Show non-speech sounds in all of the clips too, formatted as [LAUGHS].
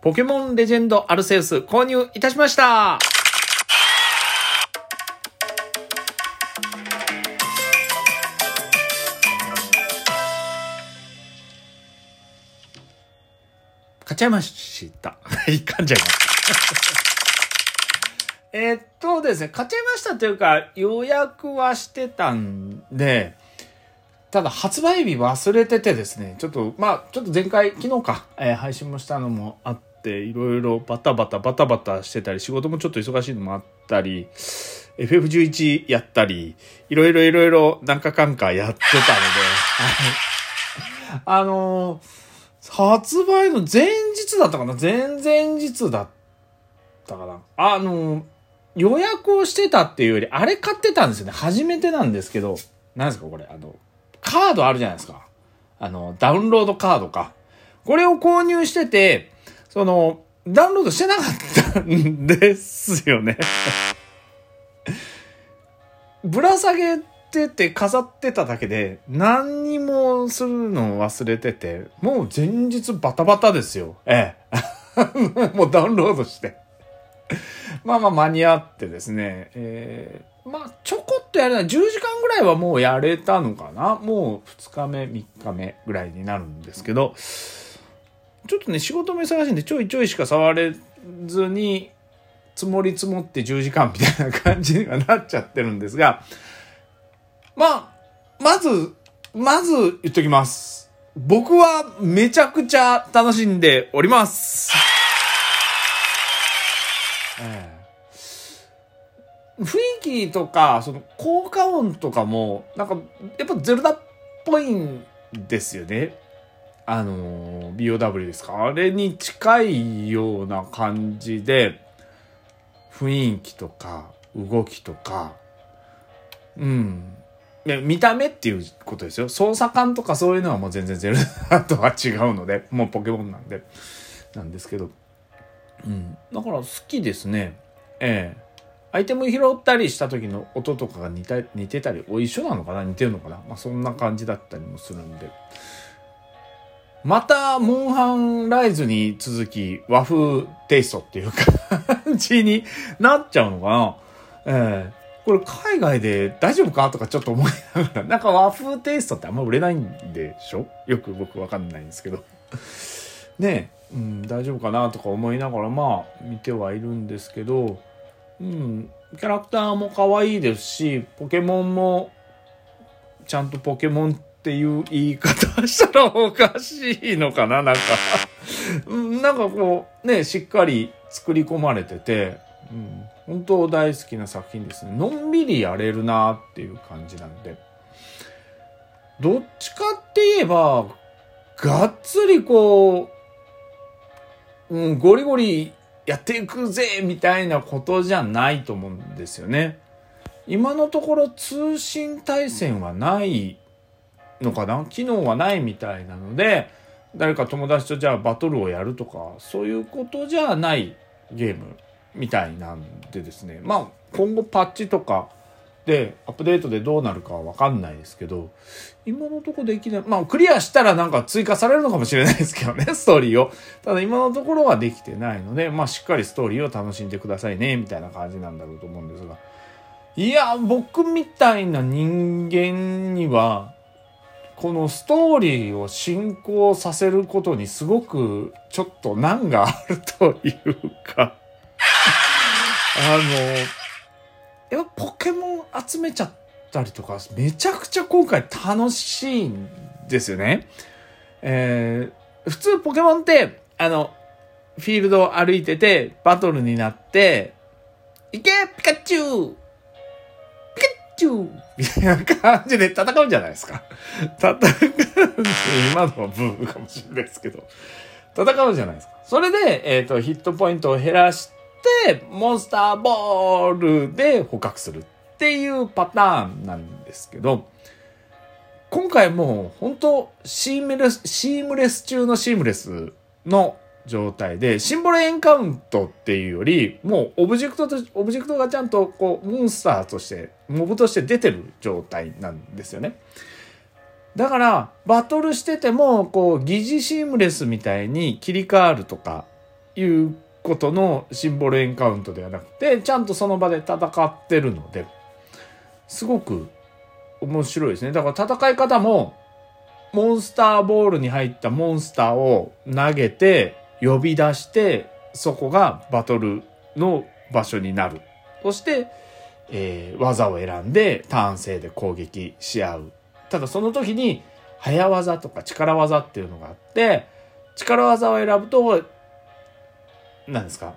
ポケモンレジェンドアルセウス購入いたしました買っちゃいました。[LAUGHS] い、噛んじゃいました。[LAUGHS] えっとですね、買っちゃいましたというか、予約はしてたんで、ただ発売日忘れててですね、ちょっと、まあ、ちょっと前回、昨日か、えー配信もしたのもあって、いろいろバタバタバタバタしてたり、仕事もちょっと忙しいのもあったり、FF11 やったり、いろいろいろいろなんかかんかやってたので、はいあのー発売の前日だったかな？前々日だったかな？あのー予約をしてたっていうより、あれ買ってたんですよね。初めてなんですけど、何ですかこれ？あの、カードあるじゃないですか。あの、ダウンロードカードか。これを購入してて、その、ダウンロードしてなかったんですよね。[LAUGHS] ぶら下げてて飾ってただけで、何にもするのを忘れてて、もう前日バタバタですよ。ええ。[LAUGHS] もうダウンロードして。まあまあ間に合ってですね、えー、まあちょことやるな、10時間ぐらいはもうやれたのかな？もう2日目、3日目ぐらいになるんですけど、ちょっとね、仕事も忙しいんでちょいちょいしか触れずに、積もり積もって10時間みたいな感じにはなっちゃってるんですが、まあ、まず、まず言っときます。僕はめちゃくちゃ楽しんでおります。ええ雰囲気とか、その効果音とかも、なんか、やっぱゼルダっぽいんですよね。あの、BOW ですかあれに近いような感じで、雰囲気とか、動きとか、うん。見た目っていうことですよ。操作感とかそういうのはもう全然ゼルダとは違うので、もうポケモンなんで、なんですけど。うん。だから好きですね。ええアイテム拾ったりした時の音とかが似た似てたり、お一緒なのかな？似てるのかな？まあそんな感じだったりもするんで。また、モンハンライズに続き、和風テイストっていう感じになっちゃうのかな？ええ。これ海外で大丈夫か？とかちょっと思いながら、なんか和風テイストってあんま売れないんでしょ？よく僕わかんないんですけど。ねえ、うん、大丈夫かな？とか思いながらまあ見てはいるんですけど、うん、キャラクターも可愛いですし、ポケモンもちゃんとポケモンっていう言い方したらおかしいのかななんかうん、なんかこう、ね、しっかり作り込まれてて、うん、本当大好きな作品ですね。のんびりやれるなっていう感じなんで。どっちかって言えば、がっつりこう、うん、ゴリゴリやっていくぜみたいなことじゃないと思うんですよね。今のところ通信対戦はないのかな？機能はないみたいなので、誰か友達とじゃあバトルをやるとか、そういうことじゃないゲームみたいなんでですね。まあ、今後パッチとかでアップデートでどうなるかはわかんないですけど、今のとこできない。まあ、クリアしたらなんか追加されるのかもしれないですけどね、[LAUGHS] ストーリーを。ただ今のところはできてないので、まあ、しっかりストーリーを楽しんでくださいね、みたいな感じなんだろうと思うんですが。いや、僕みたいな人間には、このストーリーを進行させることにすごくちょっと難があるというか、あの、やっぱポケモン集めちゃったりとか、めちゃくちゃ今回楽しいんですよね。えー、普通ポケモンって、あの、フィールドを歩いてて、バトルになって、いけピカチュウピカチュウみたいな感じで戦うんじゃないですか。戦う。今のはブームかもしれないですけど。戦うじゃないですか。それで、えっ、と、ヒットポイントを減らして、モンスターボールで捕獲するっていうパターンなんですけど、今回もう本当シームレス、シームレス中のシームレスの状態で、シンボルエンカウントっていうより、もうオブジェクトと、オブジェクトがちゃんとこう、モンスターとして、モブとして出てる状態なんですよね。だから、バトルしてても、こう、疑似シームレスみたいに切り替わるとか、いうことのシンボルエンカウントではなくて、ちゃんとその場で戦ってるので、すごく面白いですね。だから戦い方も、モンスターボールに入ったモンスターを投げて、呼び出して、そこがバトルの場所になる。そして、えー、技を選んでターン制で攻撃し合う。ただその時に早技とか力技っていうのがあって、力技を選ぶと、何ですか？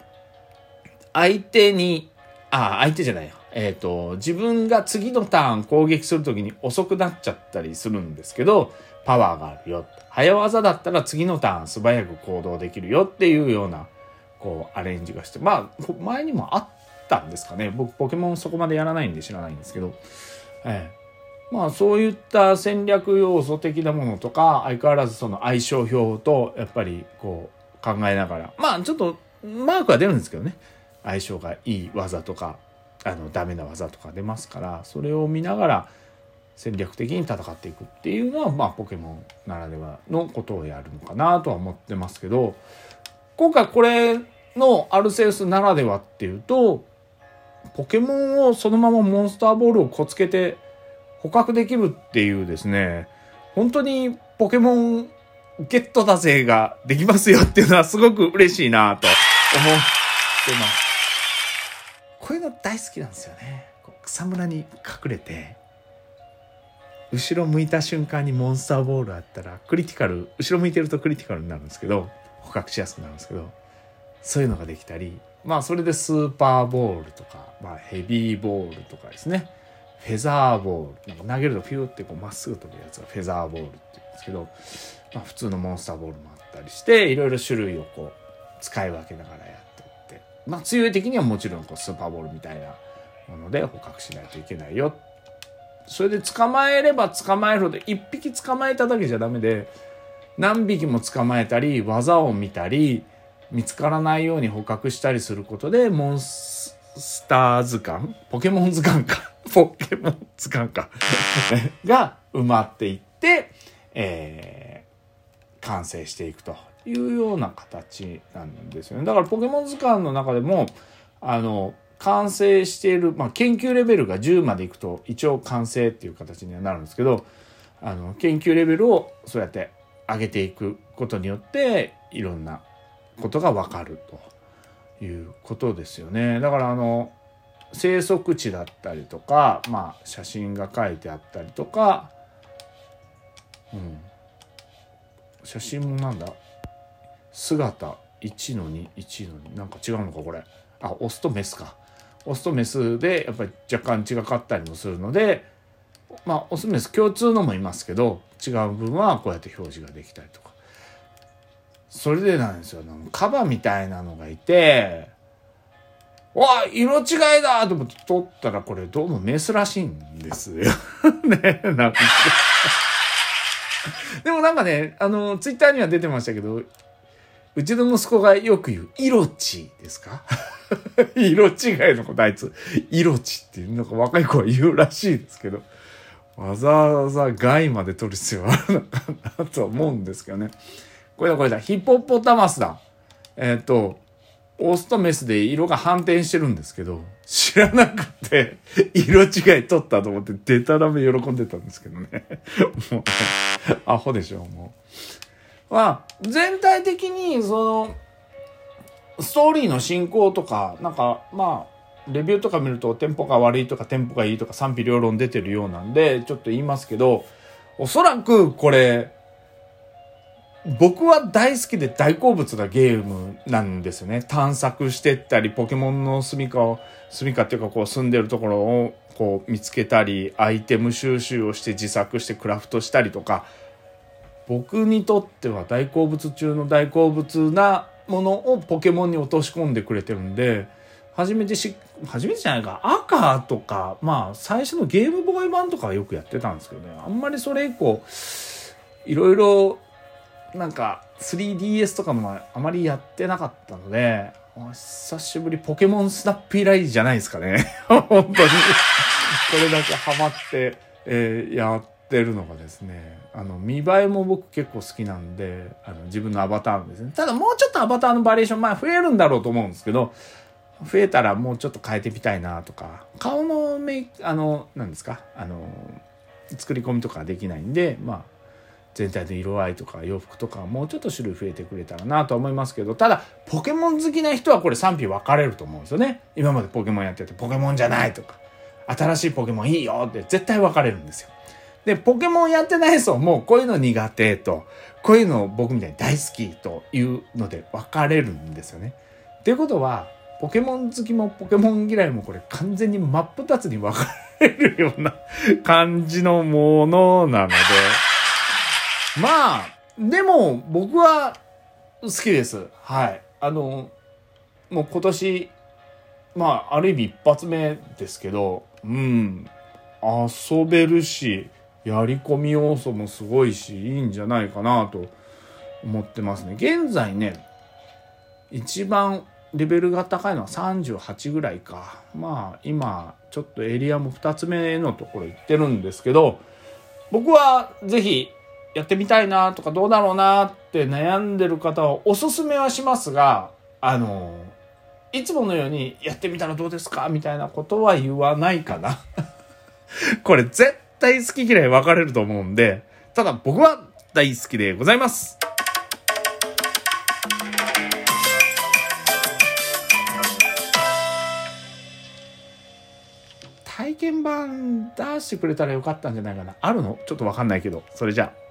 相手に、あ、相手じゃないよ。えっ、ー、と、自分が次のターン攻撃するときに遅くなっちゃったりするんですけど、パワーがあるよ。早技だったら次のターン素早く行動できるよっていうような、こう、アレンジがして、まあ、前にもあったんですかね。僕、ポケモンそこまでやらないんで知らないんですけど、ええまあそういった戦略要素的なものとか相変わらずその相性表とやっぱりこう考えながらまあちょっとマークは出るんですけどね。相性がいい技とかあのダメな技とか出ますからそれを見ながら戦略的に戦っていくっていうのはまあポケモンならではのことをやるのかなとは思ってますけど今回これのアルセウスならではっていうとポケモンをそのままモンスターボールをこつけて捕獲できるっていうですね本当にポケモンゲットだぜができますよっていうのはすごく嬉しいなと思ってます。こういうの大好きなんですよね。草むらに隠れて、後ろ向いた瞬間にモンスターボールあったら、クリティカル、後ろ向いてるとクリティカルになるんですけど、捕獲しやすくなるんですけど、そういうのができたり、まあそれでスーパーボールとか、まあヘビーボールとかですね、フェザーボール、なんか投げるとピューってこうまっすぐ飛ぶやつがフェザーボールって言うんですけど、まあ普通のモンスターボールもあったりして、いろいろ種類をこう使い分けながらやってってまあ、強い敵にはもちろんこうスーパーボールみたいなもので捕獲しないといけないよ。それで捕まえれば捕まえるほど一匹捕まえただけじゃダメで何匹も捕まえたり技を見たり見つからないように捕獲したりすることでモンスター図鑑ポケモン図鑑か [LAUGHS] ポケモン図鑑か [LAUGHS] が埋まっていって、えー、完成していくというような形なんですよね。だからポケモン図鑑の中でも、あの、完成している、まあ、研究レベルが10までいくと一応完成っていう形にはなるんですけど、あの、研究レベルをそうやって上げていくことによって、いろんなことがわかるということですよね。だからあの、生息地だったりとか、まあ、写真が書いてあったりとか、うん。写真もなんだ？姿1の21の2なんか違うのかこれ。あオスとメスか。オスとメスでやっぱり若干違かったりもするのでまあオスメス共通のもいますけど違う部分はこうやって表示ができたりとか。それでなんですよ。カバみたいなのがいてわあ色違いだ！と思って撮ったらこれどうもメスらしいんですよ。[LAUGHS] ねなんか。[LAUGHS] でもなんかねあのツイッターには出てましたけどうちの息子がよく言う、色地ですか？色違いのことあいつ、色地っていう、なんか若い子は言うらしいですけど、わざわざ害まで取る必要あるのかなと思うんですけどね。これだこれだ、ヒポポタマスだ。えっ、ー、と、オスとメスで色が反転してるんですけど、知らなくて、色違い取ったと思って、デタラメ喜んでたんですけどね。もう、アホでしょ、もう。は、全体的に、その、ストーリーの進行とか、なんか、まあ、レビューとか見ると、テンポが悪いとか、テンポがいいとか、賛否両論出てるようなんで、ちょっと言いますけど、おそらくこれ、僕は大好きで大好物なゲームなんですよね。探索してったり、ポケモンの住みかを、住みかっていうかこう住んでるところをこう見つけたり、アイテム収集をして自作してクラフトしたりとか、僕にとっては大好物中の大好物なものをポケモンに落とし込んでくれてるんで、初めてし、初めてじゃないか、赤とか、まあ、最初のゲームボーイ版とかはよくやってたんですけどね、あんまりそれ以降、いろいろ、なんか、3DS とかもあまりやってなかったので、久しぶりポケモンスナッピーライじゃないですかね。[LAUGHS] 本当に。これだけハマって、えー、やってってるのがですねあの見栄えも僕結構好きなんであの自分のアバターのですね。ただもうちょっとアバターのバリエーションまあ増えるんだろうと思うんですけど増えたらもうちょっと変えてみたいなとか顔のメイクあの何ですかあの作り込みとかできないんでまあ全体の色合いとか洋服とかもうちょっと種類増えてくれたらなと思いますけどただポケモン好きな人はこれ賛否分かれると思うんですよね。今までポケモンやっててポケモンじゃないとか新しいポケモンいいよって絶対分かれるんですよ。でポケモンやってない層もこういうの苦手とこういうの僕みたいに大好きというので分かれるんですよねっていうことはポケモン好きもポケモン嫌いもこれ完全に真っ二つに分かれるような感じのものなのでまあ、でも僕は好きです。はい。あの、もう今年、まあ、ある意味一発目ですけど、うん、遊べるし、やり込み要素もすごいし、いいんじゃないかなと思ってますね。現在ね、一番レベルが高いのは38ぐらいか。まあ、今、ちょっとエリアも2つ目のところ行ってるんですけど、僕はぜひやってみたいなとかどうだろうなって悩んでる方はおすすめはしますが、あの、いつものようにやってみたらどうですかみたいなことは言わないかな。[LAUGHS] これ絶対好き嫌い分かれると思うんで、ただ僕は大好きでございます。体験版出してくれたらよかったんじゃないかな。あるの？ちょっとわかんないけど。それじゃあ。